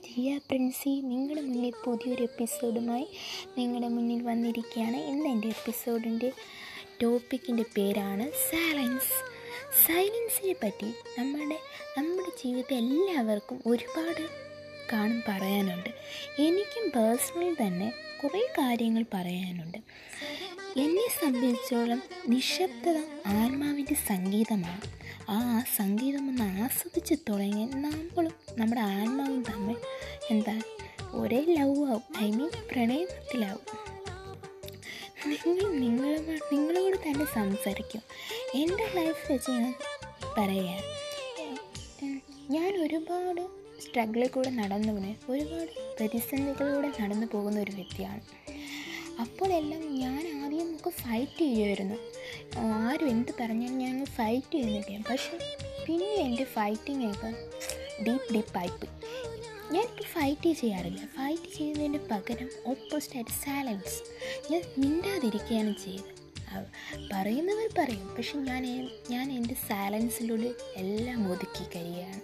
ജിയ പ്രിൻസി നിങ്ങളുടെ മുന്നിൽ പുതിയൊരു എപ്പിസോഡുമായി നിങ്ങളുടെ മുന്നിൽ വന്നിരിക്കുകയാണ്. ഇന്ന് എന്റെ എപ്പിസോഡിന്റെ ടോപ്പിക്കിന്റെ പേരാണ് സൈലൻസ്. സൈലൻസിനെ പറ്റി നമ്മുടെ നമ്മുടെ ജീവിതത്തിൽ എല്ലാവർക്കും ഒരുപാട് കാണും പറയാനുണ്ട്. എനിക്കും പേഴ്സണലി തന്നെ കുറേ കാര്യങ്ങൾ പറയാനുണ്ട്. എന്നെ സംബന്ധിച്ചോളം നിശബ്ദത ആത്മാവിന്റെ സംഗീതമാണ്. ആ സംഗീതം ഒന്ന് ആസ്വദിച്ച് തുടങ്ങി നമ്മളും നമ്മുടെ ആത്മാവും തമ്മിൽ എന്താ ഒരേ ലവ് ആവും. ഐ മീൻ പ്രണയത്തിലാവും. നിങ്ങൾ നിങ്ങളോട് നിങ്ങളോട് തന്നെ സംസാരിക്കും. എന്റെ ലൈഫ് വെച്ച് ഞാൻ പറയാം. ഞാൻ ഒരുപാട് സ്ട്രഗിളിൽ കൂടെ നടന്നു പോണേ ഒരുപാട് പ്രതിസന്ധികളിലൂടെ നടന്നു പോകുന്ന ഒരു വ്യക്തിയാണ്. അപ്പോഴെല്ലാം ഞാൻ ആദ്യം നമുക്ക് ഫൈറ്റ് ചെയ്യുമായിരുന്നു ആരും എന്ത് പറഞ്ഞാലും ഞാൻ ഫൈറ്റ് ചെയ്യുന്നില്ല പക്ഷെ പിന്നെ എന്റെ ഫൈറ്റിംഗ് ഒക്കെ ഡീപ്പ് ഡീപ്പായി പോയി. ഞാനിപ്പോൾ ഫൈറ്റ് ചെയ്യാറില്ല. ഫൈറ്റ് ചെയ്യുന്നതിന് പകരം ഓപ്പോസിറ്റായിട്ട് സാലൻസ് ഞാൻ മിണ്ടാതിരിക്കുകയാണ് ചെയ്തത് പറയുന്നവർ പറയും. പക്ഷെ ഞാൻ ഞാൻ എന്റെ സാലൻസിലൂടെ എല്ലാം ഒതുക്കി കഴിയുകയാണ്.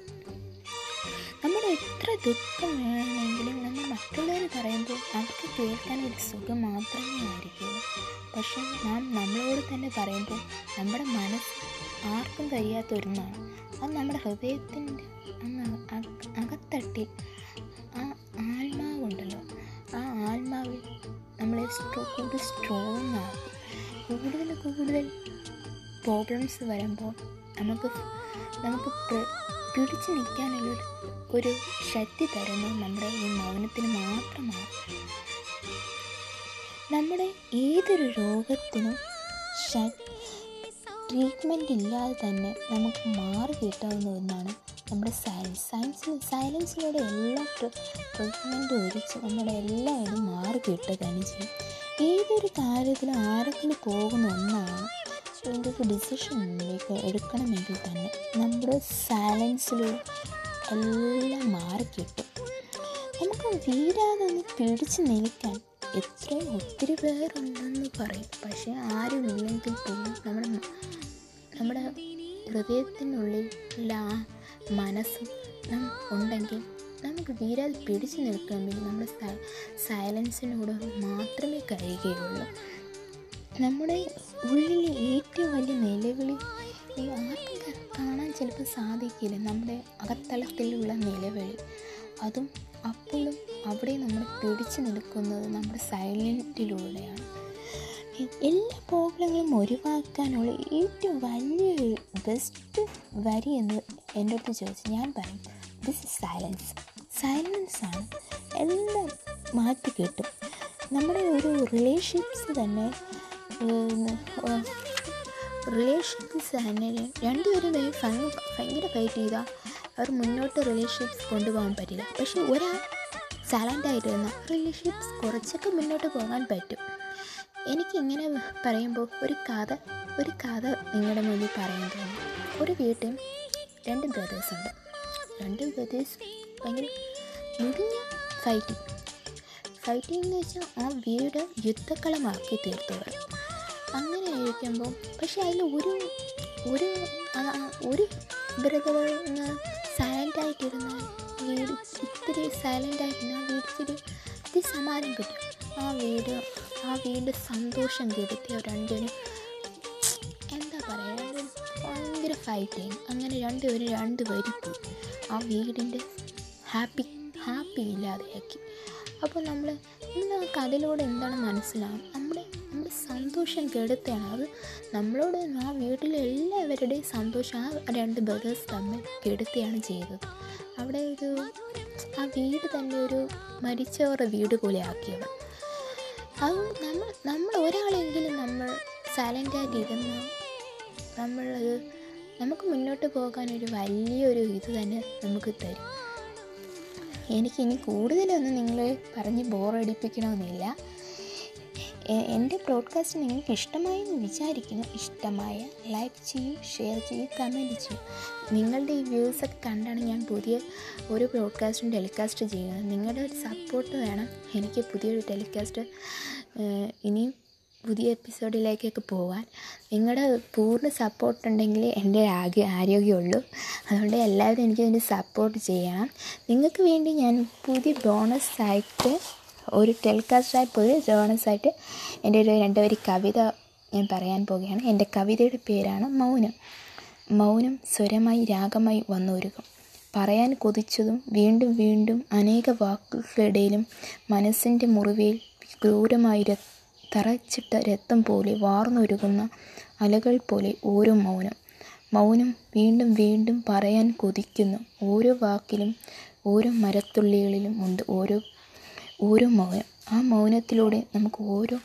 നമ്മുടെ എത്ര ദുഃഖം വേണമെങ്കിലും നമ്മൾ കേൾക്കാൻ ഒരു സുഖം മാത്രമേ ആയിരിക്കുള്ളൂ പക്ഷെ നാം നമ്മളോട് തന്നെ പറയുമ്പോൾ നമ്മുടെ മനസ്സ് ആർക്കും കഴിയാത്ത ഒന്നാണ് അത് നമ്മുടെ ഹൃദയത്തിന്റെ അകത്തട്ടിൽ ആ ആത്മാവുണ്ടല്ലോ. ആ ആത്മാവിൽ നമ്മളെ കൂടുതൽ സ്ട്രോങ് ആക്കും. കൂടുതൽ കൂടുതൽ പ്രോബ്ലംസ് വരുമ്പോൾ നമുക്ക് നമുക്ക് പിടിച്ചു നിൽക്കാനുള്ള ഒരു ശക്തി തരുന്നത് നമ്മുടെ ഈ മൗനത്തിന് മാത്രമാണ്. നമ്മുടെ ഏതൊരു രോഗത്തിനും ട്രീറ്റ്മെന്റ് ഇല്ലാതെ തന്നെ നമുക്ക് മാറി കിട്ടാവുന്ന ഒന്നാണ് നമ്മുടെ സയൻസ് സയൻസിൽ സൈലൻസിലൂടെ എല്ലാ ട്രീറ്റ്മെന്റും ഒഴിച്ച് നമ്മുടെ എല്ലാവരും മാറി കിട്ടുക തന്നെ ചെയ്യും. ഏതൊരു കാര്യത്തിലും ആരെങ്കിലും പോകുന്ന ഒന്നാണ് എന്തൊക്കെ ഡിസിഷൻ ഡിസിഷൻ എടുക്കണമെങ്കിൽ തന്നെ നമ്മുടെ സൈലൻസിലൂടെ എല്ലാം മാറി കിട്ടും. നമുക്ക് വീരാതെ ഒന്ന് പിടിച്ചു നിൽക്കാൻ എത്രയും ഒത്തിരി പേരുണ്ടെന്ന് പറയും. പക്ഷേ ആരുമില്ലെങ്കിൽ പോലും നമ്മുടെ നമ്മുടെ ഹൃദയത്തിനുള്ളിൽ ആ മനസ്സും ഉണ്ടെങ്കിൽ നമുക്ക് വീരാൽ പിടിച്ചു നിൽക്കണമെങ്കിൽ നമ്മുടെ സൈലൻസിനോട് മാത്രമേ കഴിയുകയുള്ളൂ. നമ്മുടെ ഉള്ളിലെ ഏറ്റവും വലിയ നിലവിളി ആർക്കും കാണാൻ ചിലപ്പോൾ സാധിക്കില്ല. നമ്മുടെ അകത്തളത്തിലുള്ള നിലവിളി അതും അപ്പോഴും അവിടെ നമ്മൾ പിടിച്ചു നിൽക്കുന്നത് നമ്മുടെ സൈലന്റിലൂടെയാണ്. എല്ലാ പ്രോബ്ലങ്ങളും ഒഴിവാക്കാനുള്ള ഏറ്റവും വലിയൊരു ബെസ്റ്റ് വരി എന്ന് എന്റെ അടുത്ത് ചോദിച്ചു. ഞാൻ പറയും ദിസ് ഇസ് സൈലൻസ് സൈലൻസാണ് എല്ലാം മാറ്റി കിട്ടും. നമ്മുടെ ഒരു റിലേഷൻസ് തന്നെ റിലേഷൻസ് തന്നെ രണ്ടുപേരും ഭയങ്കര ഫൈറ്റ് ചെയ്താൽ അവർ മുന്നോട്ട് റിലേഷൻഷിപ്സ് കൊണ്ടുപോകാൻ പറ്റില്ല. പക്ഷെ ഒരാൾ സൈലന്റായിട്ടിരുന്ന റിലേഷൻഷിപ്സ് കുറച്ചൊക്കെ മുന്നോട്ട് പോകാൻ പറ്റും. എനിക്കിങ്ങനെ പറയുമ്പോൾ ഒരു കഥ ഒരു കഥ നിങ്ങളുടെ മുന്നിൽ പറയാൻ തോന്നും. ഒരു വീട്ടിൽ രണ്ട് ബ്രദേഴ്സ് ഉണ്ട്. രണ്ട് ബ്രദേഴ്സ് ഭയങ്കര മുടിഞ്ഞ ഫൈറ്റിങ് ഫൈറ്റിംഗ് എന്ന് വെച്ചാൽ ആ വീട് യുദ്ധക്കളമാക്കി തീർത്തവർ അങ്ങനെ ആയിരിക്കുമ്പോൾ പക്ഷെ അതിൽ ഒരു ഒരു ഒരു ബ്രദർ ഇത്തിരി ആ വീട് ഇത്തിരി ഇത്തിരി സമാധാനം കിട്ടും. ആ വീട് ആ വീട് സന്തോഷം കെടുത്തി രണ്ടുപേരും എന്താ പറയുക ഭയങ്കര ഫൈറ്റിങ് അങ്ങനെ രണ്ടുപേരും രണ്ട് വരി പോയി. ആ വീടിന്റെ ഹാപ്പി ഹാപ്പി ഇല്ലാതെയാക്കി. അപ്പോൾ നമ്മൾ ആ കഥയിലൂടെ എന്താണ് മനസ്സിലാവും നമ്മുടെ നമ്മുടെ സന്തോഷം കെടുത്തുകയാണ് അത് നമ്മളോട് ആ വീട്ടിലെ എല്ലാവരുടെയും സന്തോഷം ആ രണ്ട് ബ്രദേഴ്സ് തമ്മിൽ കെടുത്തുകയാണ് ചെയ്തത്. അവിടെ ഒരു ആ വീട് തന്നെ ഒരു മരിച്ചവരുടെ വീട് പോലെ ആക്കിയത് അത് നമ്മൾ നമ്മൾ ഒരാളെങ്കിലും നമ്മൾ സൈലന്റായിട്ട് ഇരുന്ന് നമ്മളത് നമുക്ക് മുന്നോട്ട് പോകാനൊരു വലിയൊരു ഇത് തന്നെ നമുക്ക് തരും. എനിക്കിനി കൂടുതലൊന്നും നിങ്ങളെ പറഞ്ഞ് ബോറടിപ്പിക്കണമെന്നില്ല എന്റെ ബ്രോഡ്കാസ്റ്റ് നിങ്ങൾക്ക് ഇഷ്ടമായി എന്ന് വിചാരിക്കുന്നു. ഇഷ്ടമായ ലൈക്ക് ചെയ്യൂ ഷെയർ ചെയ്യൂ കമന്റ് ചെയ്യൂ. നിങ്ങളുടെ ഈ വ്യൂസൊക്കെ കണ്ടാണ് ഞാൻ പുതിയ ഒരു ബ്രോഡ്കാസ്റ്റും ടെലികാസ്റ്റ് ചെയ്യുന്നത്. നിങ്ങളുടെ ഒരു സപ്പോർട്ട് വേണം. എനിക്ക് പുതിയൊരു ടെലികാസ്റ്റ് ഇനിയും പുതിയ എപ്പിസോഡിലേക്കൊക്കെ പോകാൻ നിങ്ങളുടെ പൂർണ സപ്പോർട്ട് ഉണ്ടെങ്കിൽ എന്റെ ആകെ ആരോഗ്യമുള്ളൂ. അതുകൊണ്ട് എല്ലാവരും എനിക്ക് വേണ്ടി സപ്പോർട്ട് ചെയ്യണം. നിങ്ങൾക്ക് വേണ്ടി ഞാൻ പുതിയ ബോണസ് ആയിട്ട് ഒരു ടെലികാസ്റ്റായി പോയി ജോണസായിട്ട് എന്റെ ഒരു രണ്ട് വരി കവിത ഞാൻ പറയാൻ പോവുകയാണ്. എന്റെ കവിതയുടെ പേരാണ് മൗനം. മൗനം സ്വരമായി രാഗമായി വന്നൊരുക്കും. പറയാൻ കൊതിച്ചതും വീണ്ടും വീണ്ടും അനേക വാക്കുകൾക്കിടയിലും മനസ്സിന്റെ മുറിവിൽ ക്രൂരമായി തറച്ചിട്ട രക്തം പോലെ വാർന്നൊരുകുന്ന അലകൾ പോലെ ഓരോ മൗനം. മൗനം വീണ്ടും വീണ്ടും പറയാൻ കൊതിക്കുന്നു. ഓരോ വാക്കിലും ഓരോ മരത്തുള്ളികളിലും ഉണ്ട്. ഓരോ ഓരോ മൗനം ആ മൗനത്തിലൂടെ നമുക്ക് ഓരോ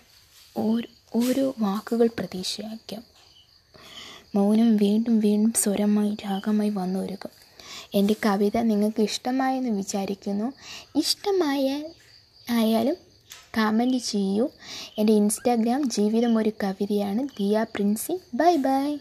ഓരോ ഓരോ വാക്കുകൾ പ്രതീക്ഷയാക്കാം മൗനം വീണ്ടും വീണ്ടും സ്വരമായി രാഗമായി വന്നു ഒരുക്കും എന്റെ കവിത നിങ്ങൾക്ക് ഇഷ്ടമായെന്ന് വിചാരിക്കുന്നു. ഇഷ്ടമായ ആയാലും കമന്റ് ചെയ്യൂ. എന്റെ ഇൻസ്റ്റാഗ്രാം ജീവിതം ഒരു കവിതയാണ്. ദിയ പ്രിൻസി. Bye bye.